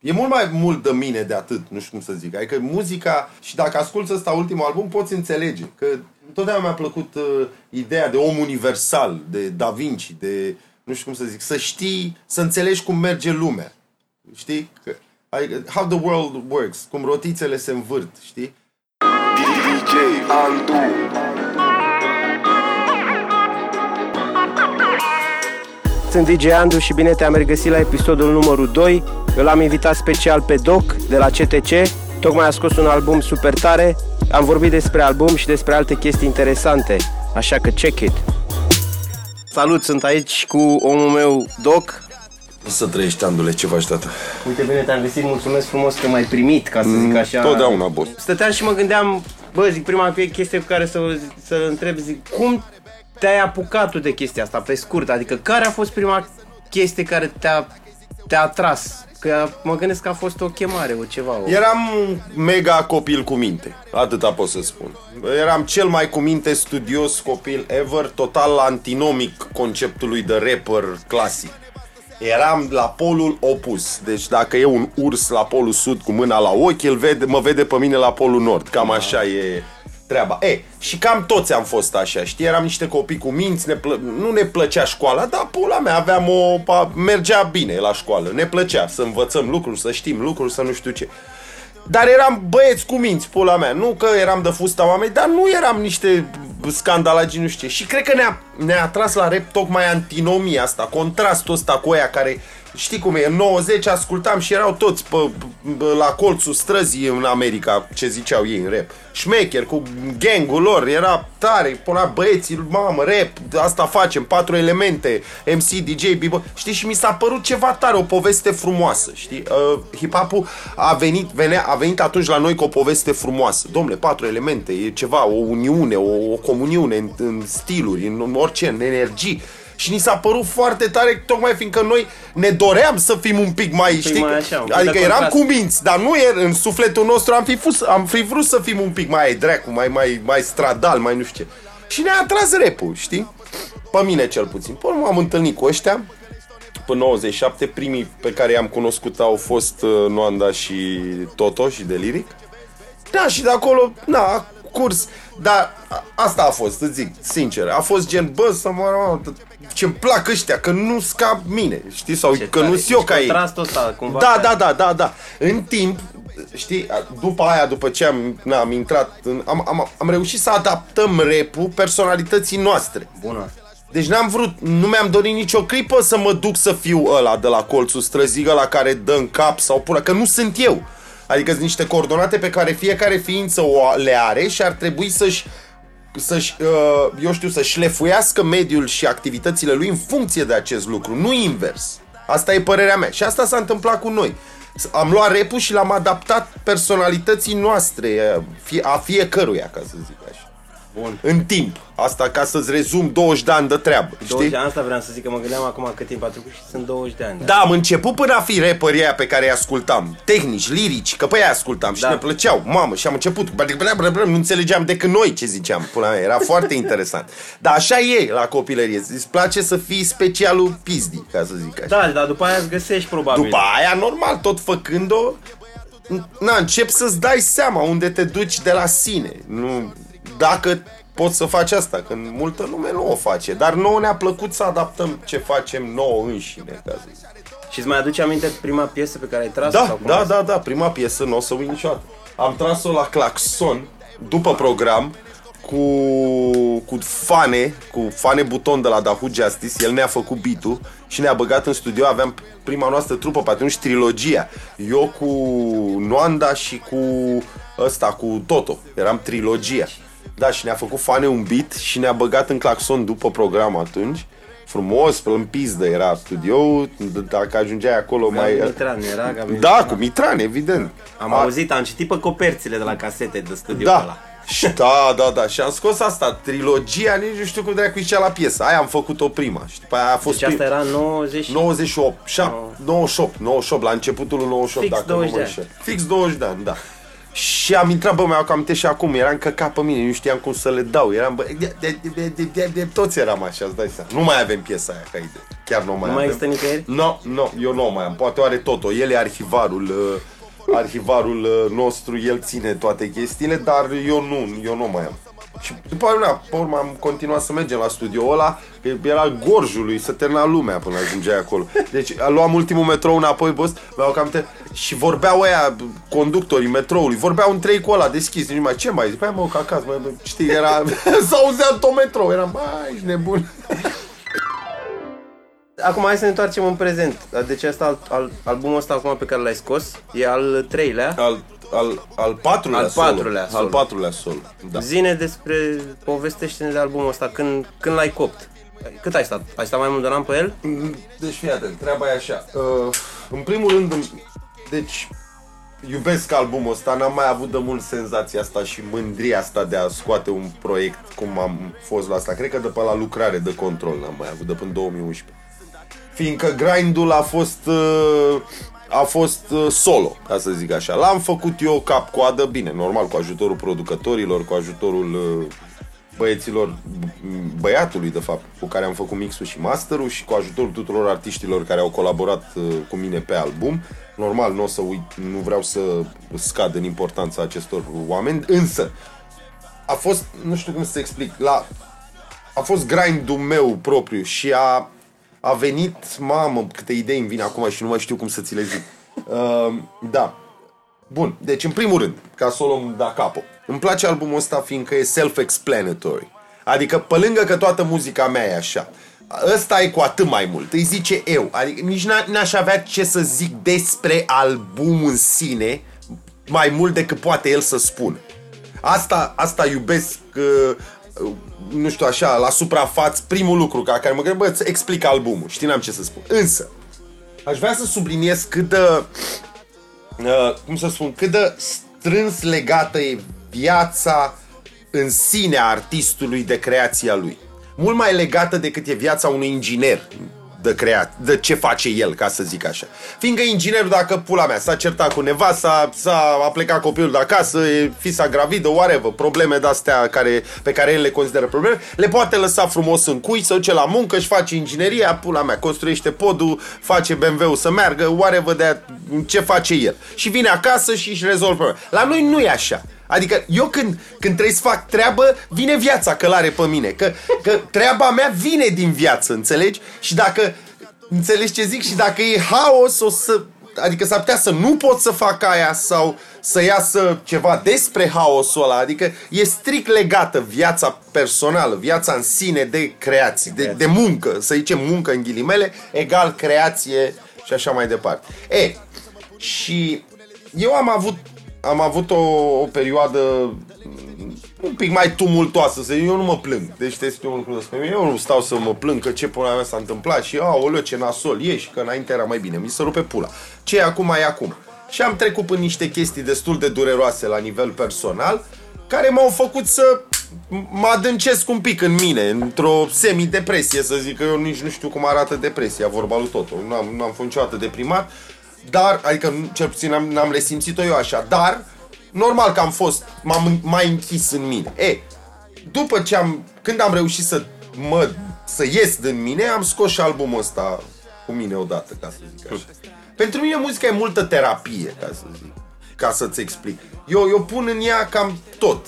E mult mai mult de mine de atât, nu știu cum să zic. Adică muzica, și dacă asculți ăsta ultimul album, poți înțelege. Că întotdeauna mi-a plăcut uh, ideea de om universal, de Da Vinci, de, nu știu cum să zic, să știi, să înțelegi cum merge lumea. Știi? Că, adică, how the world works, cum rotițele se învârt, știi? DJ Andu Sunt DJ Andu și bine te-am regăsit la episodul numărul 2. Eu l-am invitat special pe Doc de la CTC. Tocmai a scos un album super tare. Am vorbit despre album și despre alte chestii interesante. Așa că check it! Salut, sunt aici cu omul meu Doc. Să trăiești, Andule, ce faci, tată? Uite, bine te-am găsit, mulțumesc frumos că m-ai primit, ca să zic așa. Totdeauna, boss. Stăteam și mă gândeam, bă, zic, prima chestie pe care să, să întreb, zic, cum te-ai apucat tu de chestia asta, pe scurt? Adică care a fost prima chestie care te-a, te-a atras? Că mă gândesc că a fost o chemare, o ceva. O... Eram mega copil cu minte, atâta pot să spun. Eram cel mai cu minte studios copil ever, total antinomic conceptului de rapper clasic. Eram la polul opus. Deci dacă e un urs la polul sud cu mâna la ochi, el vede, mă vede pe mine la polul nord. Cam așa e treaba. E, și cam toți am fost așa, știi? Eram niște copii cu minți, ne plă... nu ne plăcea școala, dar pula mea, aveam o... mergea bine la școală, ne plăcea să învățăm lucruri, să știm lucruri, să nu știu ce. Dar eram băieți cu minți, pula mea. Nu că eram de fusta oameni, dar nu eram niște scandalagi, nu știu ce. Și cred că ne-a, ne-a atras la rap tocmai antinomia asta, contrastul ăsta cu aia care Știi cum e, în 90 ascultam și erau toți pe, pe, la colțul străzii în America, ce ziceau ei în rap. Șmecher, cu gangul lor, era tare, punea băieții, mamă, rap, asta facem, patru elemente, MC, DJ, bibă. Știi, și mi s-a părut ceva tare, o poveste frumoasă, știi? Uh, hip-hop a venit, venea, a venit atunci la noi cu o poveste frumoasă. Domnule, patru elemente, e ceva, o uniune, o, o comuniune în, în stiluri, în orice, în energii și ni s-a părut foarte tare, tocmai fiindcă noi ne doream să fim un pic mai, pic știi? Mai așa, adică eram cu minți, dar nu e în sufletul nostru, am fi, fus, am fi vrut să fim un pic mai dracu, mai, mai, mai stradal, mai nu știu ce. Și ne-a atras repul, știi? Pe mine cel puțin. Până m-am întâlnit cu ăștia, pe 97, primii pe care i-am cunoscut au fost uh, Noanda și Toto și Deliric. Da, și de acolo, na, curs. Dar asta a fost, îți zic, sincer. A fost gen, bă, să mă ce-mi plac ăștia, că nu scap mine, știi? Sau Ce că tare. nu sunt eu ca ei. ăsta, cumva. Da, da, da, da, da. În timp, știi, după aia, după ce am, na, am intrat, în, am, am, am reușit să adaptăm rap personalității noastre. Bună. Deci n-am vrut, nu mi-am dorit nicio clipă să mă duc să fiu ăla de la colțul străzii, la care dă în cap sau pula, că nu sunt eu. Adică sunt niște coordonate pe care fiecare ființă o le are și ar trebui să-și să-și, uh, eu știu, să șlefuiască mediul și activitățile lui în funcție de acest lucru, nu invers. Asta e părerea mea. Și asta s-a întâmplat cu noi. Am luat repul și l-am adaptat personalității noastre, a fiecăruia, ca să zic așa. Bun. În timp. Asta ca să-ți rezum 20 de ani de treabă. 20 știi? de ani, asta vreau să zic, că mă gândeam acum cât timp a trecut și sunt 20 de ani. Da, am început până a fi rapperii aia pe care îi ascultam. Tehnici, lirici, că pe aia ascultam și Da. ne plăceau. Mamă, și am început. Nu înțelegeam decât noi ce ziceam. Până mea. Era foarte interesant. Dar așa e la copilărie. Îți place să fii specialul pizdi, ca să zic așa. Da, dar după aia îți găsești probabil. După aia, normal, tot făcând-o, na, încep să-ți dai seama unde te duci de la sine. Nu, dacă poți să faci asta, când multă lume nu o face. Dar nouă ne-a plăcut să adaptăm ce facem nouă înșine, ca să zic. Și îți mai aduce aminte prima piesă pe care ai tras Da, sau cum da, a- da, da, prima piesă nu o să uit niciodată. Am tras-o la claxon, după program, cu, cu fane, cu fane buton de la Dahu Justice, el ne-a făcut beat și ne-a băgat în studio, aveam prima noastră trupă, pe atunci trilogia. Eu cu Noanda și cu ăsta, cu Toto. Eram trilogia. Da, și ne-a făcut fane un beat și ne-a băgat în claxon după program atunci. Frumos, în pizdă era studio, dacă ajungeai acolo mai... Gabi Mitran, era Gabi Da, Mitran. cu Mitran, evident. Am auzit, am citit pe coperțile de la casete de studio Da. ăla. Și da, da, da. Și am scos asta, trilogia, nici nu știu cum dracu zicea la piesă. Aia am făcut-o prima. Și după aia a fost Deci asta prim- era 90 și... 98, 7, 98, 98, la începutul lui 98, Fix dacă 20 nu de mă ani. înșel. Fix 20 de ani, da. Și am intrat, bă, mi-au cam și acum, eram căcat pe mine, nu știam cum să le dau, eram, bă, de, de, de, de, de, de toți eram așa, îți dai seama. Nu mai avem piesa aia, ca idee. Chiar nu mai Nu avem. mai există nicăieri? Nu, no, nu, no, eu nu mai am. Poate o are tot El e arhivarul, uh, arhivarul uh, nostru, el ține toate chestiile, dar eu nu, eu nu mai am. Și după aia, pe urmă am continuat să mergem la studioul ăla, că era gorjului, să termina lumea până ajungeai acolo. Deci luam ultimul metrou înapoi, boss, mi-au cam te... și vorbeau ăia, conductorii metroului, vorbeau între ei cu ăla deschis, nici mai ce mai zic, păi mă, că acasă, mă, știi, era, s-auzea tot metrou, eram, bă, ești nebun. Acum hai să ne întoarcem în prezent. Deci asta, al, al, albumul ăsta acum pe care l-ai scos, e al treilea. Al, al, al patrulea Al solo. patrulea solo. Al patrulea sol. Da. Zine despre, povestește-ne de albumul ăsta, când, când l-ai copt. Cât ai stat? Ai stat mai mult de un an pe el? Deci fii atent, treaba e așa. Uh, în primul rând, în- deci iubesc albumul ăsta, n-am mai avut de mult senzația asta și mândria asta de a scoate un proiect cum am fost la asta. Cred că de pe la lucrare de control n-am mai avut de până în 2011. Fiindcă grindul a fost uh, a fost uh, solo, ca să zic așa. L-am făcut eu cap-coadă, bine, normal, cu ajutorul producătorilor, cu ajutorul uh, băieților, b- băiatului, de fapt, cu care am făcut mixul și masterul și cu ajutorul tuturor artiștilor care au colaborat uh, cu mine pe album. Normal, nu o să uit, nu vreau să scad în importanța acestor oameni, însă a fost, nu știu cum să explic, la a fost grindul meu propriu și a, a venit, mamă, câte idei îmi vin acum și nu mai știu cum să ți le zic. Uh, da. Bun, deci în primul rând, ca să o luăm da capo, îmi place albumul ăsta fiindcă e self-explanatory. Adică, pe lângă că toată muzica mea e așa, ăsta e cu atât mai mult, îi zice eu. Adică nici n- n-aș avea ce să zic despre albumul în sine mai mult decât poate el să spună. Asta, asta iubesc, uh, uh, nu știu așa, la suprafață, primul lucru ca care mă gândesc, bă, îți explic albumul, știi, n-am ce să spun. Însă, aș vrea să subliniez cât de, uh, cum să spun, cât de strâns legată e viața în sine a artistului de creația lui. Mult mai legată decât e viața unui inginer de creat, de ce face el, ca să zic așa. Fiindcă inginerul, dacă pula mea, s-a certat cu nevasta, s-a a plecat copilul de acasă, e fisa gravidă, whatever, probleme de-astea care, pe care el le consideră probleme, le poate lăsa frumos în cui, să duce la muncă, și face ingineria, pula mea, construiește podul, face BMW-ul să meargă, whatever de ce face el. Și vine acasă și își rezolvă problema. La noi nu e așa. Adică eu când, când trebuie să fac treabă, vine viața călare pe mine. Că, că treaba mea vine din viață, înțelegi? Și dacă, înțelegi ce zic? Și dacă e haos, o să... Adică s-ar putea să nu pot să fac aia sau să iasă ceva despre haosul ăla. Adică e strict legată viața personală, viața în sine de creații, de, de muncă. Să zicem muncă în ghilimele, egal creație și așa mai departe. E, și eu am avut am avut o, o perioadă mm, un pic mai tumultoasă, să zic, eu nu mă plâng. Deci te un lucru despre mine, eu nu stau să mă plâng că ce pula mea s-a întâmplat și aoleu ce nasol e și că înainte era mai bine, mi se rupe pula. Ce e acum e acum. Și am trecut prin niște chestii destul de dureroase la nivel personal, care m-au făcut să mă adâncesc un pic în mine, într-o semi-depresie, să zic că eu nici nu știu cum arată depresia, vorba lui Toto. Nu am, nu am fost niciodată deprimat, dar, adică nu- cel puțin am, n-am resimțit-o eu așa, dar normal că am fost, m-am mai închis în mine. E, după ce am, când am reușit să mă, să ies din mine, am scos și albumul ăsta cu mine odată, ca să zic așa. Pentru mine muzica e multă terapie, ca să zic, ca să-ți explic. Eu, eu pun în ea cam tot.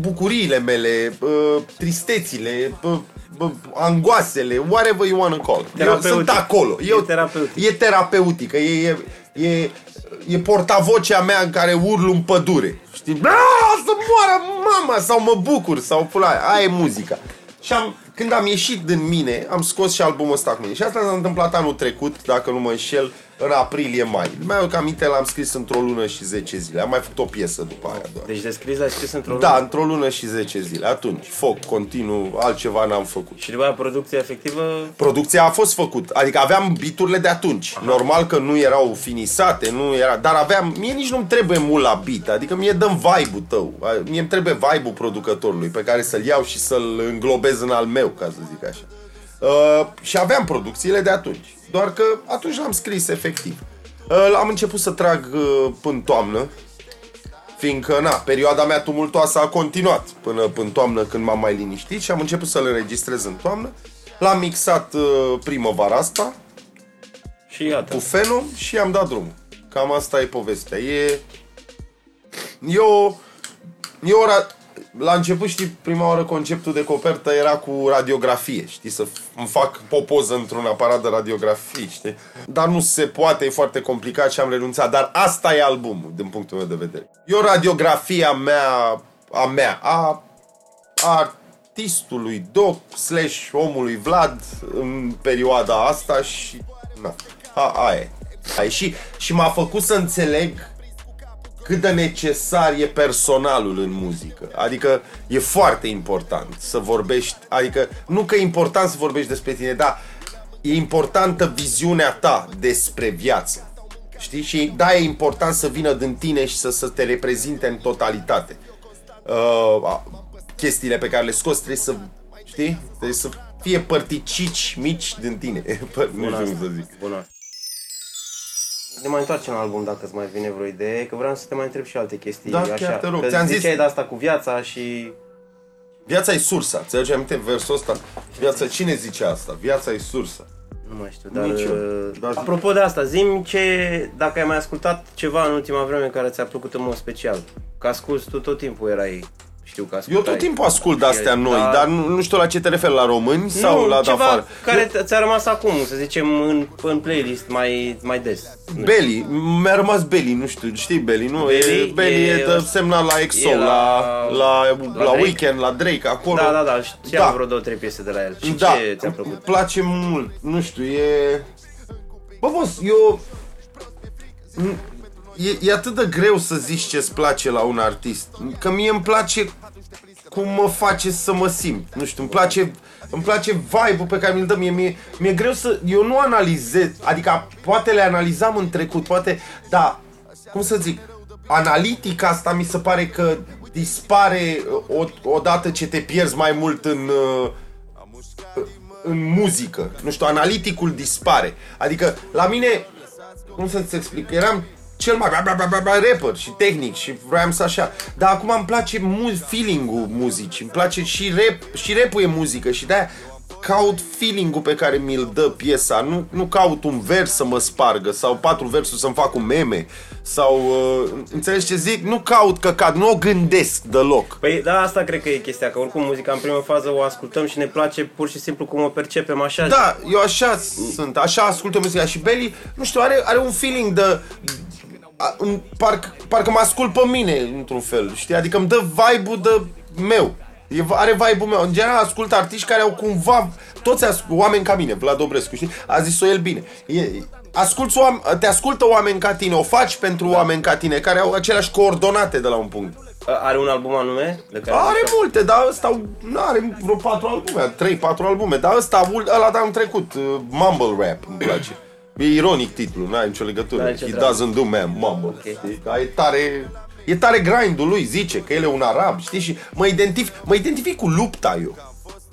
Bucuriile mele, uh, tristețile, uh, uh, angoasele, whatever you want to call. Eu Terapeutic. sunt acolo. Eu, E terapeutic. E terapeutică, e, e, e, e portavocea mea în care urlu în pădure. Știi? Aaaa, să moară mama! Sau mă bucur, sau pula aia. Aia e muzica. Și am, când am ieșit din mine, am scos și albumul ăsta cu mine. Și asta s-a întâmplat anul trecut, dacă nu mă înșel, în aprilie-mai. Mai că aminte l-am scris într-o lună și 10 zile. Am mai făcut o piesă după aia doar. Deci de scris ai scris într-o Da, lună. într-o lună și 10 zile. Atunci, foc, continuu, altceva n-am făcut. Și după aia producția efectivă Producția a fost făcut, adică aveam biturile de atunci. Aha. Normal că nu erau finisate, nu era, dar aveam, mie nici nu-mi trebuie mult la beat, adică mie dăm vibe-ul tău. Mie îmi trebuie vibe-ul producătorului pe care să-l iau și să-l înglobez în al meu, ca să zic așa. Uh, și aveam producțiile de atunci, doar că atunci l-am scris efectiv. Uh, am început să trag uh, până toamnă, Fiindcă, na, perioada mea tumultoasă a continuat până în toamnă când m-am mai liniștit și am început să le înregistrez în toamnă. L-am mixat uh, primăvara asta Și iată. cu Fenom și am dat drumul. Cam asta e povestea. E... Eu... Eu ora... La început, știi, prima oară conceptul de copertă era cu radiografie, știi, să f- îmi fac o poză într-un aparat de radiografie, știi? Dar nu se poate, e foarte complicat și am renunțat. Dar asta e albumul, din punctul meu de vedere. Eu radiografia mea, a mea, a, a artistului Doc slash omului Vlad în perioada asta și na, a, aia e. Aia e. Și, și m-a făcut să înțeleg cât de necesar e personalul în muzică. Adică e foarte important să vorbești, adică nu că e important să vorbești despre tine, dar e importantă viziunea ta despre viață. Știi? Și da, e important să vină din tine și să, să te reprezinte în totalitate. Uh, a- chestiile pe care le scoți trebuie să, știi? Trebuie să fie părticici mici din tine. Păr- nu știu cum să zic. Bună. Ne mai întoarcem la album dacă îți mai vine vreo idee, că vreau să te mai întreb și alte chestii. Da, așa. chiar te rog. Că Ți-am zis- ziceai de asta cu viața și... Viața e sursa. Ți aduce aminte versul ăsta? Viața, cine zice asta? Viața e sursa. Nu mai știu, dar... Nici eu. uh, Dar- Apropo de asta, zim ce... Dacă ai mai ascultat ceva în ultima vreme care ți-a plăcut în mod special. Că asculti tu tot timpul erai... Știu că Eu ascultai. tot timpul ascult de astea noi, Da. dar nu, nu știu la ce te referi, la români sau nu, la de ceva afară. care eu... ți-a rămas acum, să zicem, în, în playlist mai, mai des. Nu Belly, mi-a rămas Belly, nu știu, știi Belly, nu? Belly e, Belly e, e- dă semnal la EXO, e la, la- la, la, la la Drake. Weekend, la Drake, acolo. Da, da, da, știam Da. da. vreo două, trei piese de la el. Și da, ce ți-a plăcut? îmi place mult, nu știu, e... Bă, boss, eu... E, e atât de greu să zici ce-ți place la un artist, că mie îmi place cum mă face să mă simt. Nu știu, îmi place, îmi place vibe-ul pe care mi-l dă mie. mie. Mi-e greu să... Eu nu analizez, adică poate le analizam în trecut, poate... Da, cum să zic, analitica asta mi se pare că dispare o, odată ce te pierzi mai mult în... uh, în muzică. Nu știu, analiticul dispare. Adică, la mine, cum să-ți explic, eram cel mai bla, bla, bla, bla, bla, rapper și tehnic și vreau să așa. Dar acum îmi place mu- feeling-ul muzicii, îmi place și rap, și rap-ul e muzică și de-aia caut feeling-ul pe care mi-l dă piesa, nu, nu caut un vers să mă spargă sau patru versuri să-mi fac un meme sau, uh, înțelegi ce zic? Nu caut căcat, nu o gândesc deloc. Păi da, asta cred că e chestia, că oricum muzica în primă fază o ascultăm și ne place pur și simplu cum o percepem așa. Da, eu așa sunt, așa ascult eu muzica și Belly, nu știu, are, are un feeling de... a- în- Parc, parcă mă ascult pe mine, într-un fel, știi? Adică îmi dă vibe-ul de meu. E, are vibe-ul meu. În general ascult artiști care au cumva, toți as, oameni ca mine, Vlad Dobrescu, știi? A zis-o el bine. E, asculți oameni, te ascultă oameni ca tine, o faci pentru da. oameni ca tine, care au aceleași coordonate de la un punct. Are un album anume? De care Are multe, dar ăsta nu are vreo patru albume, 3-4 albume, dar ăsta, ăla de anul trecut, uh, Mumble Rap, îmi place. E ironic titlul, n-are nicio legătură. N-are nicio He treabă. doesn't do man, mumble. Ok. Știi? Dar e tare, e tare grindul lui, zice, că el e un arab, știi? Și mă identific, mă identific cu lupta eu.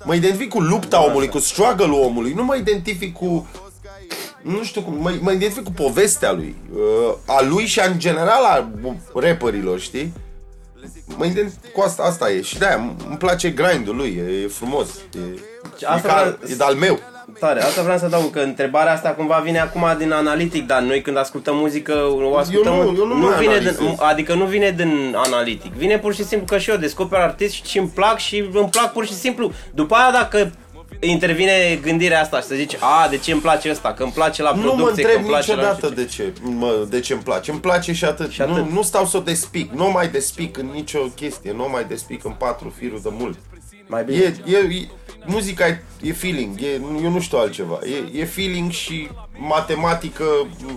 Mă identific cu lupta omului, cu struggle-ul omului, nu mă identific cu nu știu cum, mă, mă identific cu povestea lui, uh, a lui și a, în general a rapperilor, știi? Mă identific cu asta, asta e și de-aia îmi place grindul lui, e, e frumos, e, Asta e, ca, vreau- e de-al meu. Tare, asta vreau să adaug, că întrebarea asta cumva vine acum din analitic, dar noi când ascultăm muzică o ascultăm, nu- eu nu mai vine analizez. din, adică nu vine din analitic, vine pur și simplu că și eu descoper artist și îmi plac și îmi plac pur și simplu. După aia dacă intervine gândirea asta și să zici, a, de ce îmi place ăsta, că îmi place la Nu producție, mă că întreb îmi place la nu niciodată știu ce. de ce, mă, de ce îmi place. Îmi place și atât. Și atât. Nu, nu stau să o despic. Nu mai despic în nicio chestie. Nu mai despic în patru firuri de mult. Mai bine. E, e, e, muzica e, e feeling. E, eu nu știu altceva. E, e feeling și matematică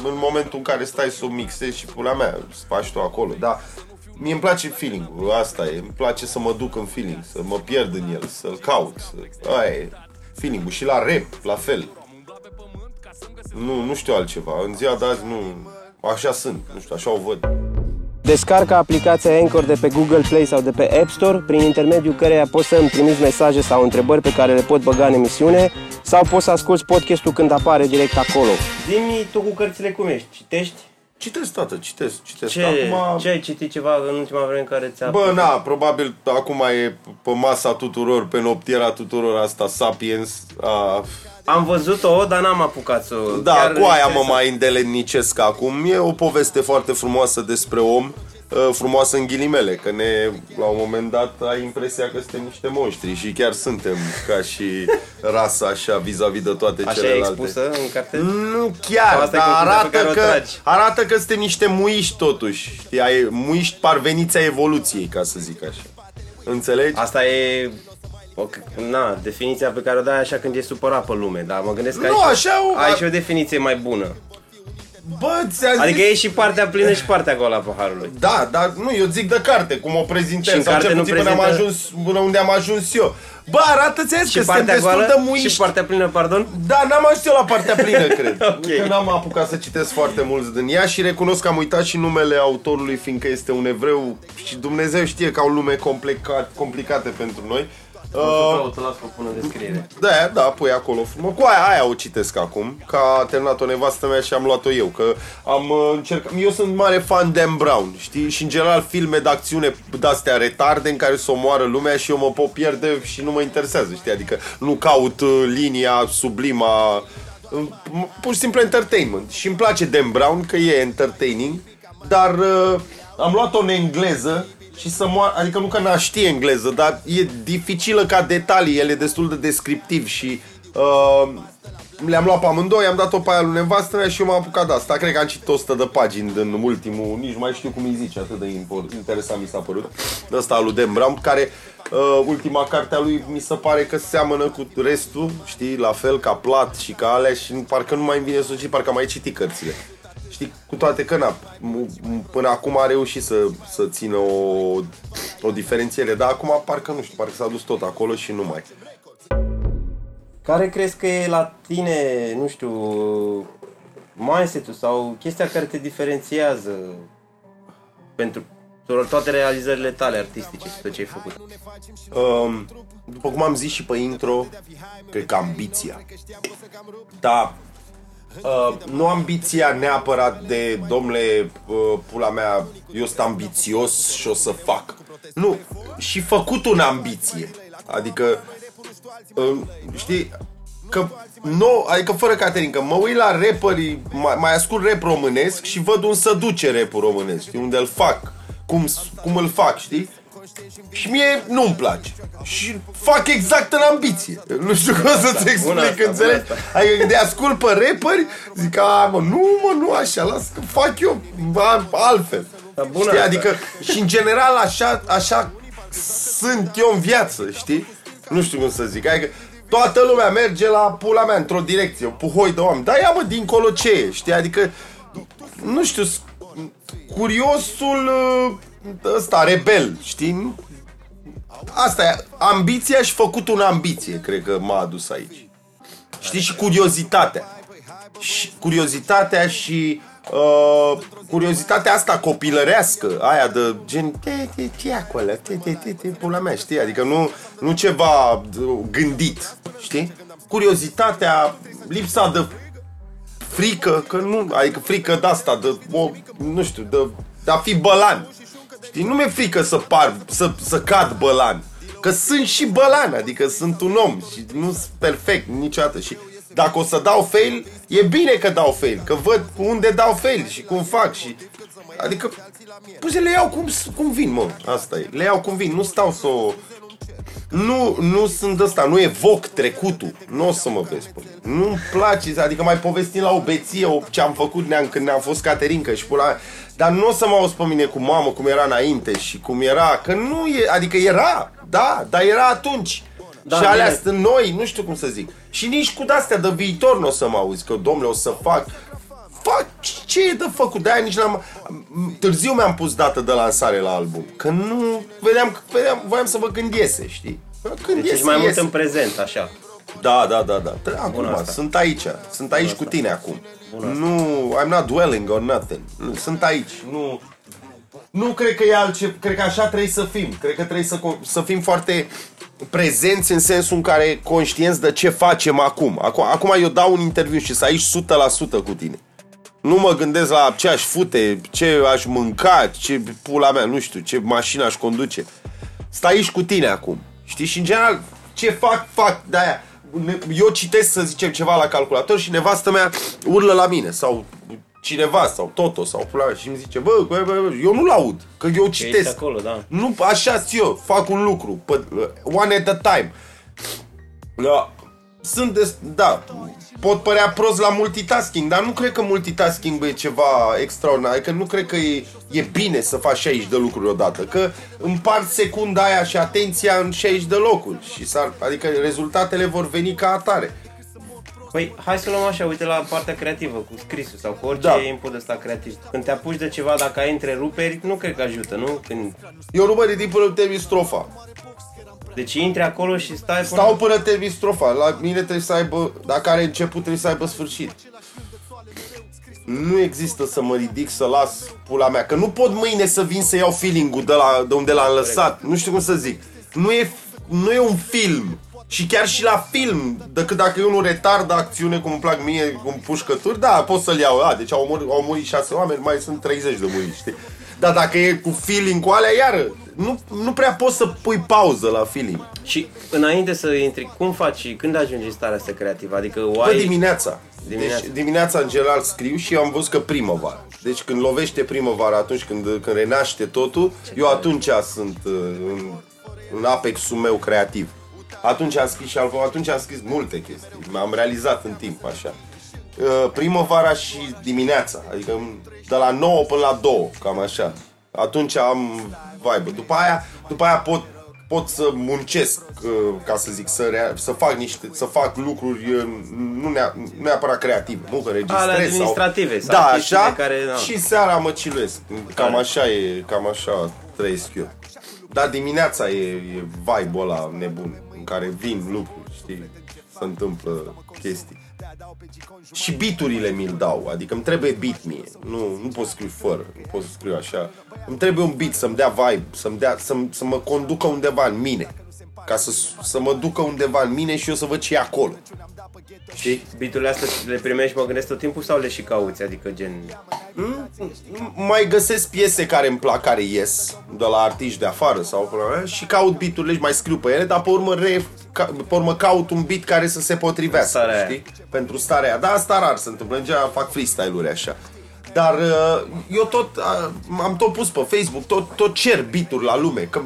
în momentul în care stai să o mixezi și pula mea, să faci tu acolo. Dar mie îmi place feeling-ul, asta e. Îmi place să mă duc în feeling, să mă pierd în el, să-l caut. Să, aia e feeling-ul. Și la rap, la fel. Nu, nu știu altceva. În ziua de azi nu... Așa sunt, nu știu, așa o văd. Descarcă aplicația Anchor de pe Google Play sau de pe App Store, prin intermediul căreia poți să îmi trimiți mesaje sau întrebări pe care le pot băga în emisiune sau poți să asculti podcastul când apare direct acolo. Zimi tu cu cărțile cum ești? Citești? Citesc, tată, citesc, citesc. Ce, Acum, ce ai citit ceva în ultima vreme care ți-a... Bă, na, probabil acum e pe masa tuturor, pe noptiera tuturor asta, Sapiens. A, Am văzut-o, dar n-am apucat să... da, chiar cu aia mă interesant. mai îndeletnicesc acum. E o poveste foarte frumoasă despre om, uh, frumoasă în ghilimele, că ne, la un moment dat ai impresia că suntem niște monștri și chiar suntem ca și rasă așa vis-a-vis de toate Așa e celelalte. expusă în carte? Nu Sau chiar, asta e dar concluzia pe arată care o că, tragi? arată că suntem niște muiști totuși. Știi, ai, muiști parveniți a evoluției, ca să zic așa. Înțelegi? Asta e... O, na, definiția pe care o dai așa când e supărat pe lume, dar mă gândesc că Nu, ai, și- așa o- ai și o definiție mai bună. Bă, ți-a Adică zis... e și partea plină și partea goală a paharului. Da, dar nu, eu zic de carte, cum o prezint Și în sau carte cel nu puțin până am prezintă- ajuns până unde am ajuns eu. Bă, arată-ți azi Și că suntem partea destul goală de muiști. și partea plină, pardon? Da, n-am ajuns eu la partea plină, cred. Ok. Că n-am apucat să citesc foarte mulți din ea și recunosc că am uitat și numele autorului, fiindcă este un evreu și Dumnezeu știe că au lume complicat, complicate pentru noi. Uh, O să las că pun în descriere. da, da, pui acolo frumos. Cu aia, aia o citesc acum, că a terminat-o nevastă mea și am luat-o eu, că am uh, încercat... Eu sunt mare fan Dan Brown, știi? Și în general filme de acțiune de-astea retarde în care să omoară lumea și eu mă pot pierde și nu mă interesează, știi? Adică nu caut uh, linia sublima... uh, Pur și simplu entertainment. Și îmi place Dan Brown, că e entertaining, dar uh, am luat-o în engleză și să moară, adică nu că n știe engleză, dar e dificilă ca detalii, el e destul de descriptiv și uh, le-am luat pe amândoi, am dat-o pe aia lui nevastă mea și eu m-am apucat de asta. Cred că am citit 100 de pagini din ultimul, nici nu mai știu cum îi zice, atât de impor- interesant mi s-a părut. Ăsta al lui Dan Brown, care uh, ultima carte a lui mi se pare că seamănă cu restul, știi, la fel ca plat și ca alea și parcă nu mai îmi vine să zic, parcă am mai citit cărțile. Știi, cu toate că na, m- m- până acum a reușit să, să țină o, o diferențiere, dar acum parcă nu știu, parcă s-a dus tot acolo și nu mai. Care crezi că e la tine, nu știu, mindset-ul sau chestia care te diferențiază pentru toate realizările tale artistice și tot ce ai făcut? Um, după cum am zis și pe intro, cred că ambiția. Da, uh, nu ambiția neapărat de, domnule, uh, pula mea, eu sunt ambițios și o să fac. Nu, și făcut în ambiție. Adică, uh, știi, că nu, adică fără Caterin, că mă uit la rapperi, mai, mai ascult rap românesc și văd un să duce rap românesc, știi, unde îl fac, cum, cum îl fac, știi? Și mie nu-mi place. Și fac exact în ambiție. Nu știu cum să-ți explic, asta, înțelegi? bun Adică când de ascult pe rapperi, zic, a, mă, nu, mă, nu așa, las că fac eu a, altfel. Da, bună știi? asta. Adică, și în general așa, așa sunt eu în viață, știi? Nu știu cum să zic, adică toată lumea merge la pula mea într-o direcție, o puhoi de oameni. Dar ia mă, dincolo ce e, știi? Adică, nu știu, s- curiosul ă, ăsta, rebel, știi? Asta e, ambiția și făcut un ambiție, cred că m-a adus aici. Știi, și curiozitatea. Și curiozitatea și uh, curiozitatea asta copilărească, aia de gen, te, te, ce acolo, te, te, te, te, pula mea, știi? Adică nu, nu ceva uh, gândit, știi? Curiozitatea, lipsa de frică, că nu, adică frică de asta, de, o, nu știu, de, de a fi bălan. Știi, nu mi-e frică să par, să, să cad bălan. Că sunt și bălan, adică sunt un om și nu sunt perfect niciodată. Și dacă o să dau fail, e bine că dau fail, că văd unde dau fail și cum fac și... Adică, păi le iau cum, cum vin, mă, asta e. Le iau cum vin, nu stau să o... Nu, nu sunt ăsta, nu evoc trecutul. Nu o să mă vezi pe mine. Nu-mi place, adică mai povestim la o beție o, ce am făcut neam, când ne-am fost caterincă și pula mea. Dar nu o să mă auzi pe mine cu mamă cum era înainte și cum era, că nu e, adică era, da, dar era atunci. Da, și alea bine. sunt noi, nu știu cum să zic. Și nici cu de-astea de viitor nu o să mă auzi, că domnule o să fac. Fac ce e de făcut, de-aia nici n-am... Târziu mi-am pus dată de lansare la album, că nu... Vedeam, vedeam voiam să văd când iese, știi? Când Deci iese, ești mai mult iese. în prezent, așa. Da, da, da, da. Tă- Acum, asta. sunt aici. Sunt aici cu tine acum. Nu, I'm not dwelling on nothing. Nu, Sunt aici. Nu, nu cred că e altce, cred că așa trebuie să fim. Cred că trebuie să, co- să fim foarte prezenți în sensul în care conștienți de ce facem acum. Acum, acum eu dau un interviu și să aici 100% cu tine. Nu mă gândesc la ce aș fute, ce aș mânca, ce pula mea, nu știu, ce mașină aș conduce. Stai aici cu tine acum. Știi? Și în general, ce fac, fac, de-aia. Eu citesc, să zicem, ceva la calculator și nevastă mea urlă la mine sau cineva sau Toto sau pula mea și îmi zice, bă, bă, bă, bă, eu nu-l aud, că eu citesc. Ești acolo, da. Nu, așa eu, fac un lucru, pe, one at a time. Da. Sunt, des, da, pot părea prost la multitasking, dar nu cred că multitasking e ceva extraordinar, adică nu cred că e, e bine să faci 60 de lucruri odată, că împart secunda aia și atenția în 60 de locuri, și s-ar, adică rezultatele vor veni ca atare. Păi, hai să luăm așa, uite la partea creativă, cu scrisul sau cu orice Da. input ăsta creativ. Când te apuci de ceva, dacă ai întreruperi, nu cred că ajută, nu? Când... Eu nu mă ridic până termin strofa. Deci intri acolo și stai până... Stau până termin strofa. La mine trebuie să aibă, dacă are început, trebuie să aibă sfârșit. Nu există să mă ridic, să las pula mea. Că nu pot mâine să vin să iau feeling-ul de, la, de unde l-am lăsat. Nu știu cum să zic. Nu e, nu e un film. Și chiar și la film, decât dacă e unul retard de acțiune, cum îmi plac mie, cu pușcături, da, pot să-l iau. A, deci au murit, au murit șase oameni, mai sunt 30 de muri, știi? Dar dacă e cu feeling cu alea, iară, nu, nu prea poți să pui pauză la feeling. Și înainte să intri, cum faci, când ajungi în starea asta creativă? Adică o Bă, ai... dimineața. Dimineața. Deci dimineața în general scriu și eu am văzut că primăvara. Deci când lovește primăvara, atunci când, când renaște totul, eu atunci sunt uh, în, în apexul meu creativ. Atunci am scris și album, atunci am scris multe chestii. M-am realizat în timp așa. Uh, Primăvara și dimineața, adică de la 9 până la 2, cam așa. Atunci am vibe. După aia, după aia pot pot să muncesc, uh, ca să zic, să, rea- să fac niște, să fac lucruri uh, nu, nea, nu neapărat creative, nu că registrez Ale sau... administrative sau Da, chestiile așa, care, da. și seara mă ciluiesc. Cam Care? așa e, cam așa trăiesc eu. Dar dimineața e, e vibe-ul ăla nebun, în care vin lucruri, știi, se întâmplă chestii. Și biturile mi-l dau, adică îmi trebuie beat mie, nu, nu pot scriu fără, nu pot să scriu așa. Îmi trebuie un beat să-mi dea vibe, să-mi dea, să, să mă conducă undeva în mine. Ca să, să mă ducă undeva în mine și eu să văd ce e acolo. Știi? Biturile astea le primești, mă gândesc tot timpul sau le și cauți? Adică gen... mai găsesc piese care îmi plac, care ies de la artiști de afară sau până la și caut beat-urile și mai scriu pe ele, dar pe urmă, re, ca, pe urmă caut un beat care să se potrivească, Starea aia. știi? Pentru starea aia. Da, asta rar se întâmplă, în general fac freestyle-uri așa. Dar uh, eu tot uh, am tot pus pe Facebook, tot, tot cer beat-uri la lume, că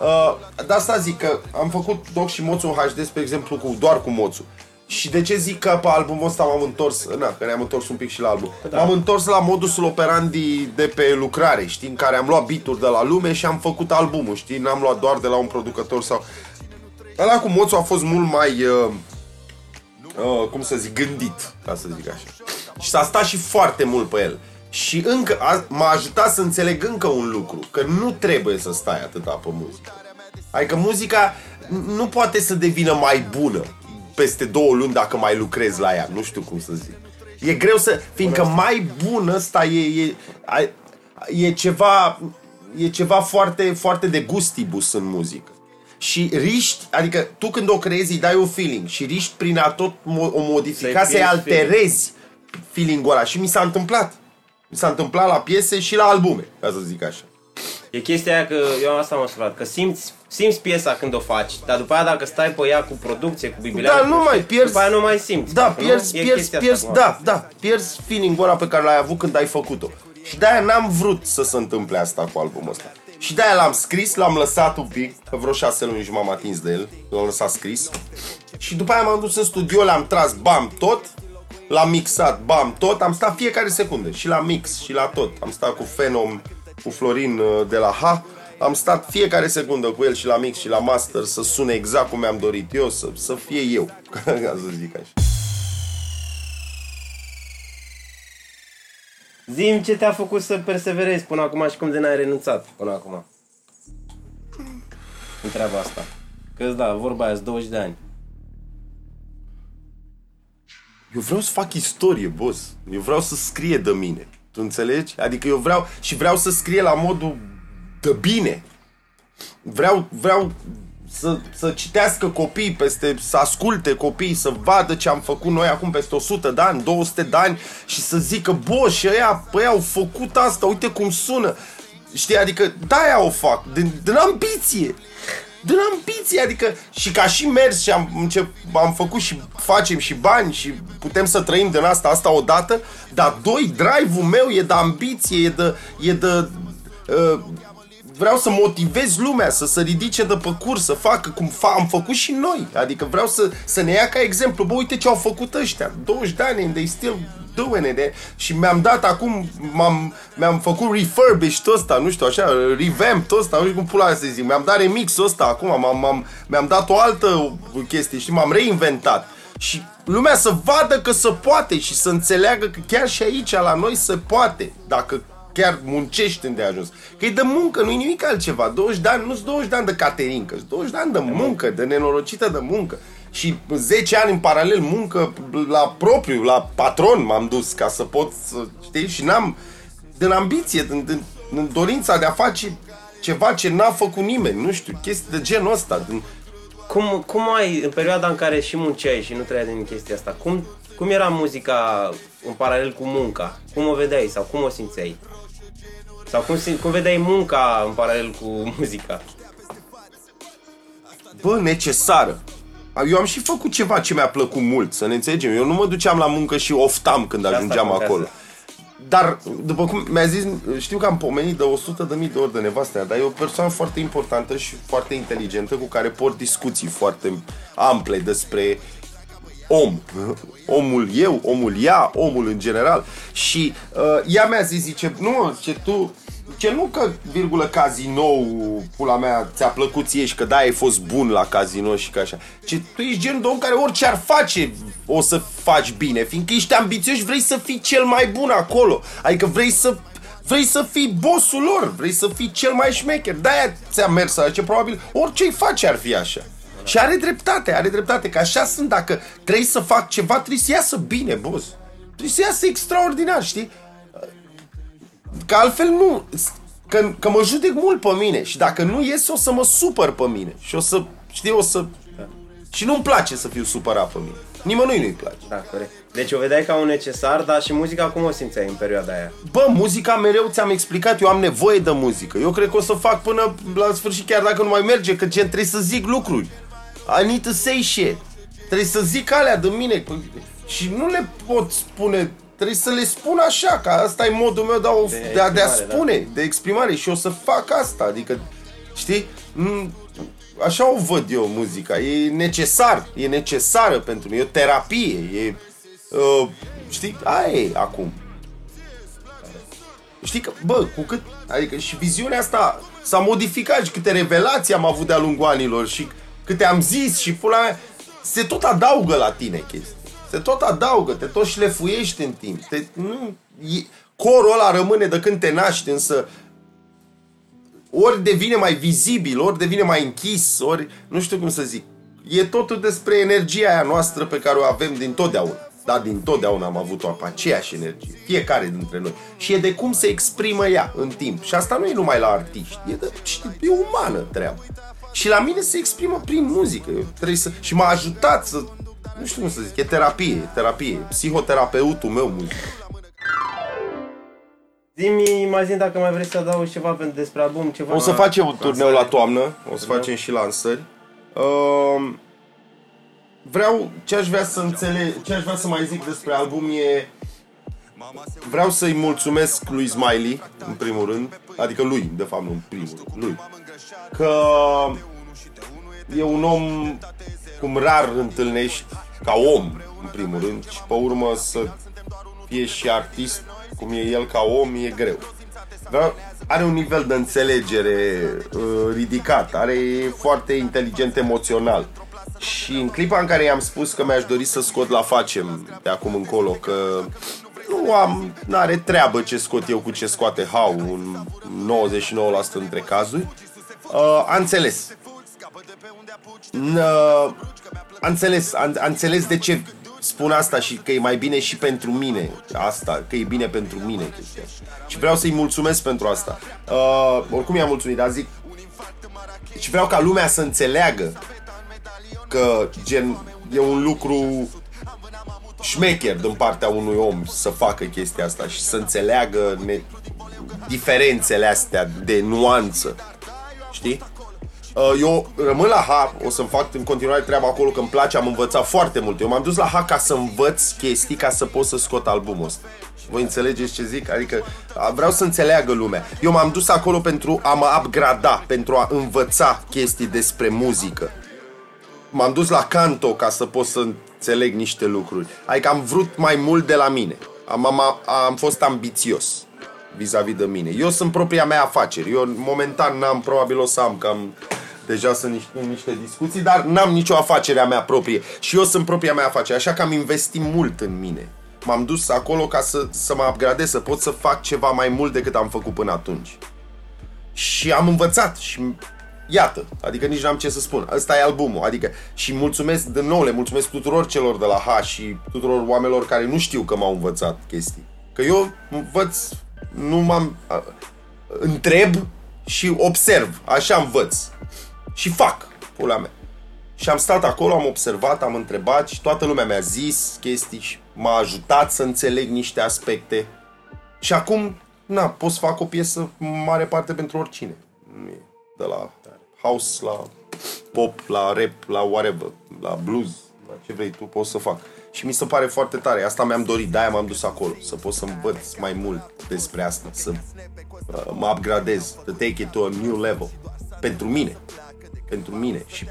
uh, de asta zic că am făcut Doc și Moțu în HD, spre exemplu, cu, doar cu Moțu. Și de ce zic că pe albumul ăsta m-am întors, na, că ne-am întors un pic și la album. Da. M-am întors la modusul operandi de pe lucrare, știi, în care am luat beat de la lume și am făcut albumul, știi, n-am luat doar de la un producător sau... Ăla cu Moțu a fost mult mai, uh, uh, cum să zic, gândit, ca să zic așa. Și s-a stat și foarte mult pe el. Și încă a, m-a ajutat să înțeleg încă un lucru, că nu trebuie să stai atâta pe muzică. Adică muzica n- nu poate să devină mai bună peste două luni dacă mai lucrezi la ea, nu știu cum să zic. E greu să, fiindcă mai bună asta e, e, a- e ceva, e ceva foarte, foarte de gustibus în muzică. Și riști, adică tu când o creezi îi dai un feeling și riști prin a tot mo- o modifica, Să-i să-i pierzi alterezi feeling-ul ăla. Și mi s-a întâmplat. Mi s-a întâmplat la piese și la albume, ca să zic așa. E chestia aia că eu asta am observat, că simți, simți piesa când o faci, dar după aia dacă stai pe ea cu producție, cu bibilea, Da, nu mai pierzi. După aia nu mai simți. Da, nu? pierzi, E pierzi, chestia pierzi, asta, da, da, pierzi feeling-ul ăla pe care l-ai avut când ai făcut-o. Și de-aia n-am vrut să se întâmple asta cu albumul ăsta. Și de-aia l-am scris, l-am lăsat un pic, că vreo șase luni și m-am atins de el, l-am lăsat scris. Și după aia m-am dus în studio, l-am tras, bam, tot, l-am mixat, bam, tot, am stat fiecare secundă, și la mix, și la tot. Am stat cu Phenom, cu Florin uh, de la H, am stat fiecare secundă cu el și la mix și la master să sune exact cum mi-am dorit eu, să, să fie eu, ca să zic așa. Zim ce te-a făcut să perseverezi până acum și cum de n-ai renunțat până acum. În treaba asta. Că da, vorba aia, 20 de ani. Eu vreau să fac istorie, boss. Eu vreau să scrie de mine. Tu înțelegi? Adică eu vreau și vreau să scrie la modul de bine. Vreau, vreau să, să citească copii peste, să asculte copii, să vadă ce am făcut noi acum peste 100 de ani, 200 de ani și să zică, bă, și ăia, băi, au făcut asta, uite cum sună. Știi, adică de-aia o fac, din, din ambiție. Din ambiție, adică și ca și mers și am, încep, am făcut și facem și bani și putem să trăim din asta, asta odată, dar doi, drive-ul meu e de ambiție, e de, e de uh, vreau să motivez lumea să se ridice de pe curs, să facă cum fa- am făcut și noi. Adică vreau să, să ne ia ca exemplu. Bă, uite ce au făcut ăștia. 20 de ani and they still doing it. Și mi-am dat acum, m-am, mi-am făcut refurbish tot ăsta, nu știu, așa, revamp tot ăsta, nu știu cum pula să zic. Mi-am dat remix ăsta acum, m-am, m-am, mi-am dat o altă chestie, știi, m-am reinventat. Și lumea să vadă că se poate și să înțeleagă că chiar și aici la noi se poate. Dacă chiar muncești unde ai ajuns. Că e de muncă, nu e nimic altceva. 20 de ani, nu sunt 20 de ani de caterincă, sunt 20 de ani de muncă, de nenorocită de muncă. Și 10 ani în paralel muncă la propriu, la patron m-am dus ca să pot să, știi, și n-am, din ambiție, din, din, din dorința de a face ceva ce n-a făcut nimeni, nu știu, chestii de genul ăsta. Din... Cum, cum ai, în perioada în care și munceai și nu trăiai din chestia asta, cum, cum era muzica în paralel cu munca? Cum o vedeai sau cum o simțeai? Sau cum, cum vedeai munca în paralel cu muzica? Bă, necesară. Eu am și făcut ceva ce mi-a plăcut mult, să ne înțelegem. Eu nu mă duceam la muncă și oftam când ajungeam acolo. Dar, după cum mi-a zis, știu că am pomenit de 100 de mii de ori de nevastea, dar e o persoană foarte importantă și foarte inteligentă cu care port discuții foarte ample despre om. Omul eu, omul ea, omul în general. Și uh, ea mi-a zis, zice, nu, ce tu, ce nu că, virgulă, cazinou, pula mea, ți-a plăcut ție și că da, ai fost bun la casino și că așa. Ce tu ești genul de om care orice ar face o să faci bine, fiindcă ești ambițios și vrei să fii cel mai bun acolo. Adică vrei să Vrei să fii bossul lor, vrei să fii cel mai șmecher. De-aia ți-a mers așa, ce probabil orice îi face ar fi așa. Și are dreptate, are dreptate, că așa sunt, dacă trebuie să fac ceva, trebuie să iasă bine, boss. Trebuie să iasă extraordinar, știi? Că altfel nu, că, că mă judec mult pe mine și dacă nu iese o să mă supăr pe mine și o să, știi, o să... Și nu-mi place să fiu supărat pe mine. Nimănui nu-i place. Da, corect. Deci o vedeai ca un necesar, dar și muzica cum o simțeai în perioada aia? Bă, muzica mereu ți-am explicat, eu am nevoie de muzică. Eu cred că o să fac până la sfârșit, chiar dacă nu mai merge, că gen trebuie să zic lucruri. I need to say shit. Trebuie să zic alea de mine. Și nu le pot spune trebuie să le spun așa, că asta e modul meu de a, de, de a, de a spune, da. de exprimare și o să fac asta, adică, știi, așa o văd eu muzica, e necesar, e necesară pentru mine, e o terapie, e, uh, știi, aia e acum. Știi că, bă, cu cât, adică și viziunea asta s-a modificat și câte revelații am avut de-a lungul anilor și câte am zis și pula mea, se tot adaugă la tine chestii. Se tot adaugă, te tot șlefuiești în timp. Te, nu, e, corul ăla rămâne de când te naști, însă ori devine mai vizibil, ori devine mai închis, ori nu știu cum să zic. E totul despre energia aia noastră pe care o avem din totdeauna. Da, din totdeauna am avut-o pe aceeași energie, fiecare dintre noi. Și e de cum se exprimă ea în timp. Și asta nu e numai la artiști, e, de, știi, e umană treaba. Și la mine se exprimă prin muzică. Eu trebuie să... Și m-a ajutat să... Nu știu cum să zic, e terapie, e terapie. Psihoterapeutul meu muzică. Zimi, mai zi dacă mai vrei să adaugi ceva despre album, ceva... O să facem un turneu la toamnă, o să facem și lansări. Uh, vreau, ce aș vrea să înțeleg, ce aș vrea să mai zic despre album e Vreau să-i mulțumesc lui Smiley, în primul rând, adică lui, de fapt, nu în primul rând, lui, că e un om cum rar întâlnești ca om, în primul rând, și pe urmă să fie și artist cum e el ca om, e greu. Dar are un nivel de înțelegere uh, ridicat, are foarte inteligent emoțional. Și în clipa în care i-am spus că mi-aș dori să scot la facem de acum încolo, că nu am, n-are treabă ce scot eu cu ce scoate Hau în 99% dintre cazuri, uh, a înțeles. Uh, a înțeles, a, a înțeles de ce spun asta și că e mai bine și pentru mine asta, că e bine pentru mine chestia. Și vreau să-i mulțumesc pentru asta. Uh, oricum i-am mulțumit, dar zic, Deci vreau ca lumea să înțeleagă că gen, e un lucru șmecher din partea unui om să facă chestia asta și să înțeleagă ne- diferențele astea de nuanță. Știi? Uh, Eu rămân la H, o să-mi fac în continuare treaba acolo că îmi place, am învățat foarte mult. Eu m-am dus la H ca să învăț chestii ca să pot să scot albumul ăsta. Voi înțelegeți ce zic? Adică a, vreau să înțeleagă lumea. Eu m-am dus acolo pentru a mă upgrada, pentru a învăța chestii despre muzică. M-am dus la canto ca să pot să înțeleg niște lucruri. Adică am vrut mai mult de la mine. Am, am, am fost ambițios vis-a-vis de mine. Eu sunt propria mea afaceri. Eu momentan n-am, probabil o să am, cam deja sunt niște, niște discuții, dar n-am nicio afacere a mea proprie. Și eu sunt propria mea afacere, așa că am investit mult în mine. M-am dus acolo ca să, să mă upgradez, să pot să fac ceva mai mult decât am făcut până atunci. Și am învățat și iată, adică nici n-am ce să spun. Ăsta e albumul, adică și mulțumesc de nou, le mulțumesc tuturor celor de la H și tuturor oamenilor care nu știu că m-au învățat chestii. Că eu învăț, nu m-am... a- întreb și observ, așa învăț. Și fac, pula mea. Și am stat acolo, am observat, am întrebat și toată lumea mi-a zis chestii și m-a ajutat să înțeleg niște aspecte. Și acum, na, pot să fac o piesă în mare parte pentru oricine. Nu e De la house, la pop, la rap, la whatever, la blues, la ce vrei tu, poți să fac. Și mi se pare foarte tare. Asta mi-am dorit, de-aia m-am dus acolo. Să pot să învăț mai mult despre asta, să uh, mă upgradez, to take it to a new level. Pentru mine. Pentru mine. Și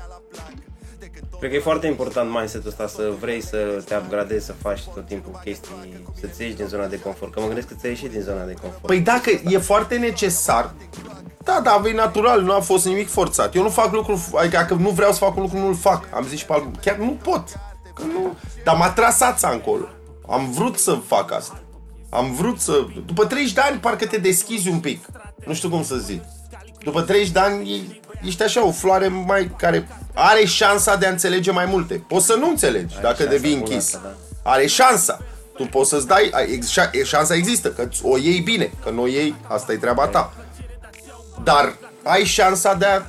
Cred că e foarte important mindset-ul ăsta să vrei să te upgradezi, să faci tot timpul chestii, să-ți ieși din zona de confort. Că mă gândesc că ți-ai ieșit din zona de confort. Păi dacă e foarte necesar, da, da, e natural, nu a fost nimic forțat. Eu nu fac lucruri, adică dacă nu vreau să fac un lucru, nu-l fac. Am zis și pe album, chiar nu pot. Că nu, dar m-a tras ața încolo. Am vrut să fac asta. Am vrut să... După 30 de ani, parcă te deschizi un pic. Nu știu cum să zic. După 30 de ani, e- ești așa o floare mai care are șansa de a înțelege mai multe. Poți să nu înțelegi dacă șansa devii bună închis. asta, Are șansa. Tu poți să-ți dai, ai- ex- șa- e- șansa există, că o iei bine, că nu o iei, asta e treaba ta. Dar ai șansa de a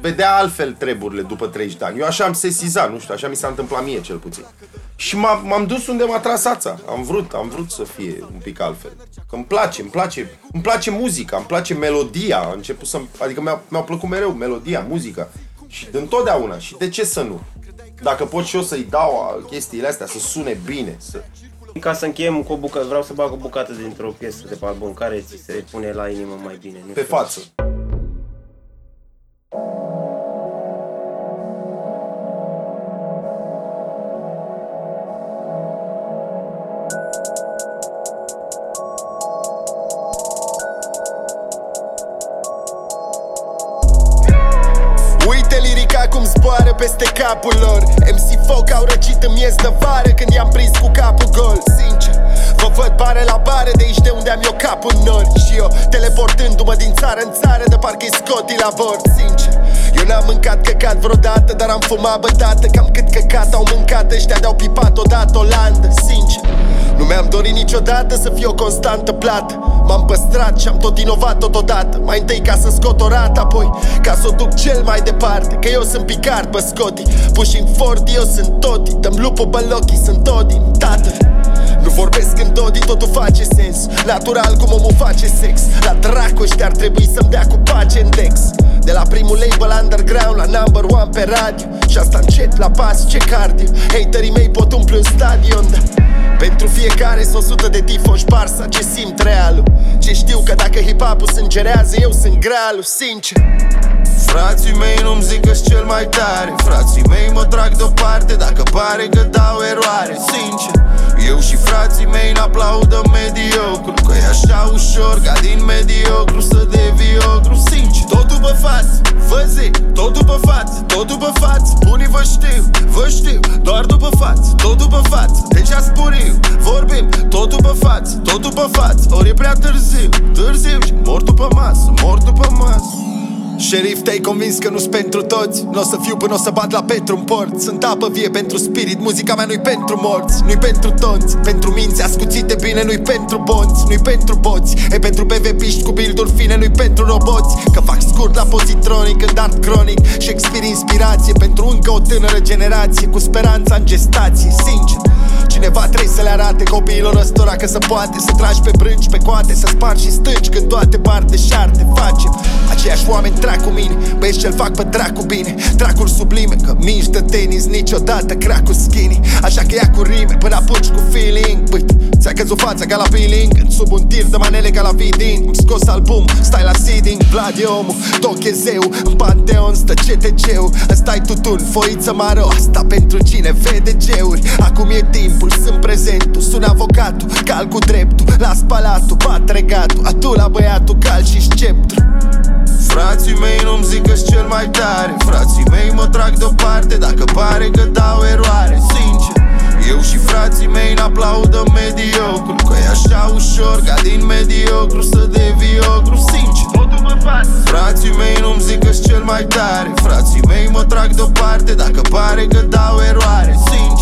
vedea altfel treburile după 30 de ani. Eu așa am sesizat, nu știu, așa mi s-a întâmplat mie cel puțin. Și m-am, m-am dus unde m-a tras ața. Am vrut, am vrut să fie un pic altfel. Că îmi place, îmi place, îmi place muzica, îmi place melodia. A început să adică mi-a, mi-a plăcut mereu melodia, muzica. Și de întotdeauna. Și de ce să nu? Dacă pot și eu să-i dau a, chestiile astea, să sune bine, să... Ca să încheiem cu o bucată, vreau să bag o bucată dintr-o piesă de pe album care ți se pune la inimă mai bine. Nu pe știu. față. Peste capul lor. MC Foc au răcit în miez de vară Când i-am prins cu capul gol. Sincer Vă văd bare la bare de aici de unde am eu capul în nori Și eu teleportându-mă din țară în țară De parcă-i scoti la bord. Sincer Eu n-am mâncat căcat vreodată Dar am fumat bătată. Cam cât căcat au mâncat Ăștia de-au pipat odată Olandă Sincer nu mi-am dorit niciodată să fie o constantă plată M-am păstrat și am tot inovat totodată. Mai întâi ca să scot o rată, apoi ca să o duc cel mai departe. Că eu sunt picar pe scoti Pushing Ford, eu sunt toti. Dăm lupul bălochii, sunt Todi, tată. Nu vorbesc în Dodi, totul face sens. Natural cum omul face sex. La dracu ăștia ar trebui să-mi dea cu pace în Dex. De la primul label underground la number one pe radio. Și asta încet la pas, ce cardio. Haterii mei pot umple un stadion da. Pentru fiecare sunt 100 de tifoși Barça Ce simt realul Ce știu că dacă hip-hop-ul sângerează Eu sunt gralul, sincer. Frații mei nu-mi zic că cel mai tare. Frații mei mă trag deoparte Dacă pare că dau eroare Sincer. Eu și frații mei n-aplaudă mediocru că e așa ușor ca din mediocru Să devii ogru Sincer. Tot după față, vă zic Tot după față, tot după față. Bunii vă știu, vă știu Doar după față, tot după față. Deci spuriu, vorbim Tot după față, tot după față. Ori e prea târziu, târziu și mor după masă Mor după masă. Șerif, te-ai convins că nu-s pentru toți? Nu o să fiu până o să bat la Petru în port. Sunt apă vie pentru spirit, muzica mea nu-i pentru morți. Nu-i pentru tonți, pentru minți ascuțite bine Nu-i pentru bonți, nu-i pentru boți E pentru PvP-ști cu build fine, nu-i pentru roboți. Că fac scurt la pozitronic, în art cronic. Shakespeare inspirație pentru încă o tânără generație Cu speranța în gestație, sincer Cineva trebuie să le arate copiilor ăstora că se poate Să tragi pe brânci, pe coate, să spargi și stânci Când toate par de șarte facem Aceiași oameni trag cu mine Băieți ce-l fac pe dracu bine. Dracul sublime, că mici de tenis Niciodată cracul skinny. Așa că ia cu rime până apuci cu feeling. Băi, ți-a căzut fața ca la peeling Sub un tir de manele ca la vidin Îmi scos album, stai la seeding Vlad e omul, Doc e zeu. În panteon stă CTG-ul Ăsta-i tutun, foiță maro Asta pentru cine vede geuri. Acum e timpul, sunt prezentul Sun avocatul, cal cu dreptul Las palatul, bat regatul Atu la băiatul, cal și sceptru. Frații mei nu-mi zic că cel mai tare Frații mei mă trag deoparte Dacă pare că dau eroare Sincer. Eu și frații mei n-aplaudă mediocru Că e așa ușor ca din mediocru să devii ogru Sincer, totul mă față Frații mei nu-mi zic că cel mai tare Frații mei mă trag deoparte Dacă pare că dau eroare Sincer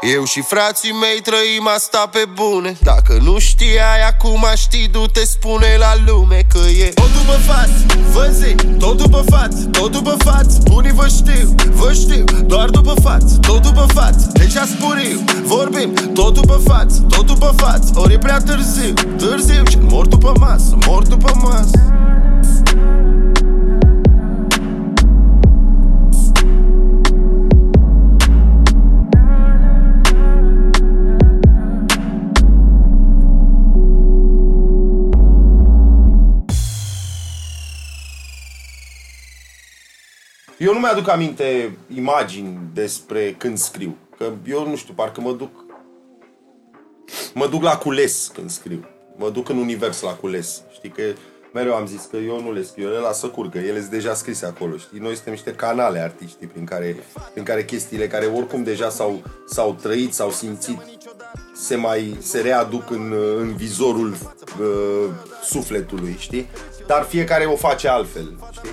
eu și frații mei trăim asta pe bune. Dacă nu știai acum știi, du-te spune la lume că e Tot după față, vă zic, tot după față, tot după față. Unii vă știu, vă știu, doar după față, tot după față. Deci spun eu, vorbim, tot după față, tot după față. Ori e prea târziu, târziu, și mor după masă, mor după masă Eu nu mi-aduc aminte imagini despre când scriu. Că eu nu știu, parcă mă duc... Mă duc la cules când scriu. Mă duc în univers la cules. Știi că mereu am zis că eu nu le scriu, eu le las să curgă, ele sunt deja scrise acolo, știi? Noi suntem niște canale artiștii prin care, prin care chestiile care oricum deja s-au, s-au trăit, s-au simțit, se mai se readuc în, în vizorul uh, sufletului, știi? Dar fiecare o face altfel, știi?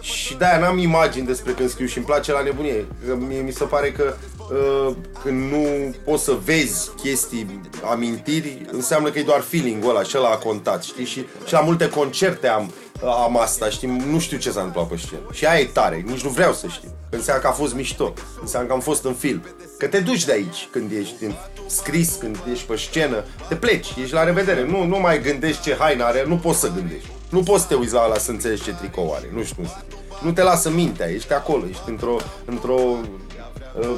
Și de-aia n-am imagini despre când scriu și îmi place la nebunie. Că mie mi se pare că uh, când nu poți să vezi chestii, amintiri, înseamnă că e doar feeling-ul ăla și ăla a contat, știi? Și, și la multe concerte am, am asta, știi? Nu știu ce s-a întâmplat pe scenă. Și aia e tare, nici nu vreau să știu. Că înseamnă că a fost mișto, înseamnă că am fost în film. Că te duci de aici când ești în scris, când ești pe scenă, te pleci, ești la revedere. Nu, nu mai gândești ce haină are, nu poți să gândești. Nu poți să te uiți la ăla să înțelegi ce tricou are, nu știu cum să zic. Nu te lasă mintea, ești acolo, ești într-o, într-o uh,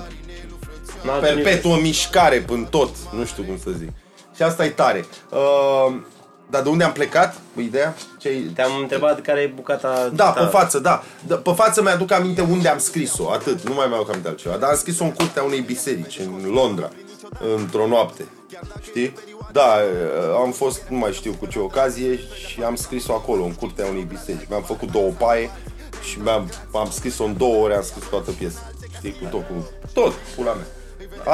perpetuă mișcare până tot, nu știu cum să zic. Și asta e tare. Uh, dar de unde am plecat cu ideea? Ce Te-am întrebat care e bucata Da, ta. pe față, da. Pe față mi-aduc aminte unde am scris-o, atât. Nu mai mi-aduc aminte altceva. Dar am scris-o în curtea unei biserici, în Londra, într-o noapte. Știi? Da, am fost, nu mai știu cu ce ocazie și am scris-o acolo, în curtea unei biserici. Mi-am făcut două paie și mi-am, am scris-o în două ore, am scris toată piesa. Știi, cu tot, cu tot, pula mea.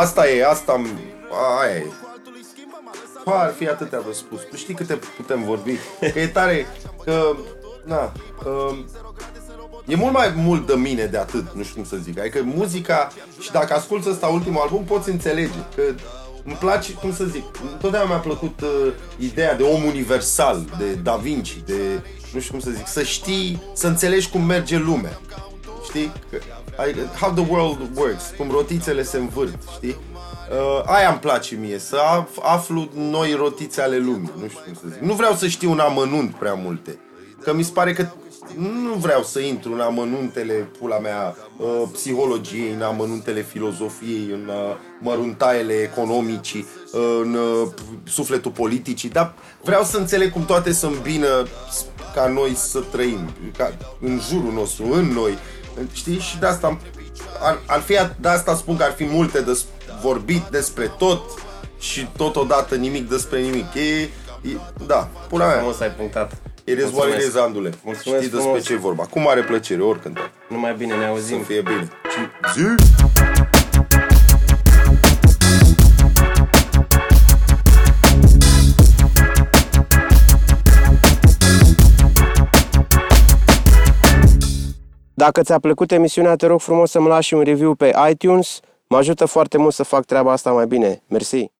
Asta e, asta, aia e. Ar fi atâtea de spus. Tu știi câte putem vorbi? Că e tare, că, na, că, E mult mai mult de mine de atât, nu știu cum să zic. Adică muzica, și dacă asculti ăsta ultimul album, poți înțelege. Că îmi place, cum să zic, întotdeauna mi-a plăcut uh, ideea de om universal, de Da Vinci, de, nu știu cum să zic, să știi, să înțelegi cum merge lumea. Știi? Adică, how the world works, cum rotițele se învârt, știi? Uh, aia îmi place mie, să af- aflu noi rotițe ale lumii, nu știu cum să zic. Nu vreau să știu un amănunt prea multe, că mi se pare că nu vreau să intru în amănuntele, pula mea, uh, psihologiei, în amănuntele filozofiei, în uh, măruntaiele economicii, uh, în sufletul politicii, dar vreau să înțeleg cum toate să îmbină ca noi să trăim, ca în jurul nostru, în noi, știi? Și de asta ar, ar fi, de asta spun că ar fi multe de vorbit despre tot și totodată nimic despre nimic. E, e da, pula mea. Frumos ai punctat. It is what it is, Andule. Mulțumesc Știi despre ce e vorba. Cu mare plăcere, oricând. Numai bine, ne auzim. Să fie bine. Zi! Dacă ți-a plăcut emisiunea, te rog frumos să-mi lași un review pe iTunes. Mă ajută foarte mult să fac treaba asta mai bine. Mersi!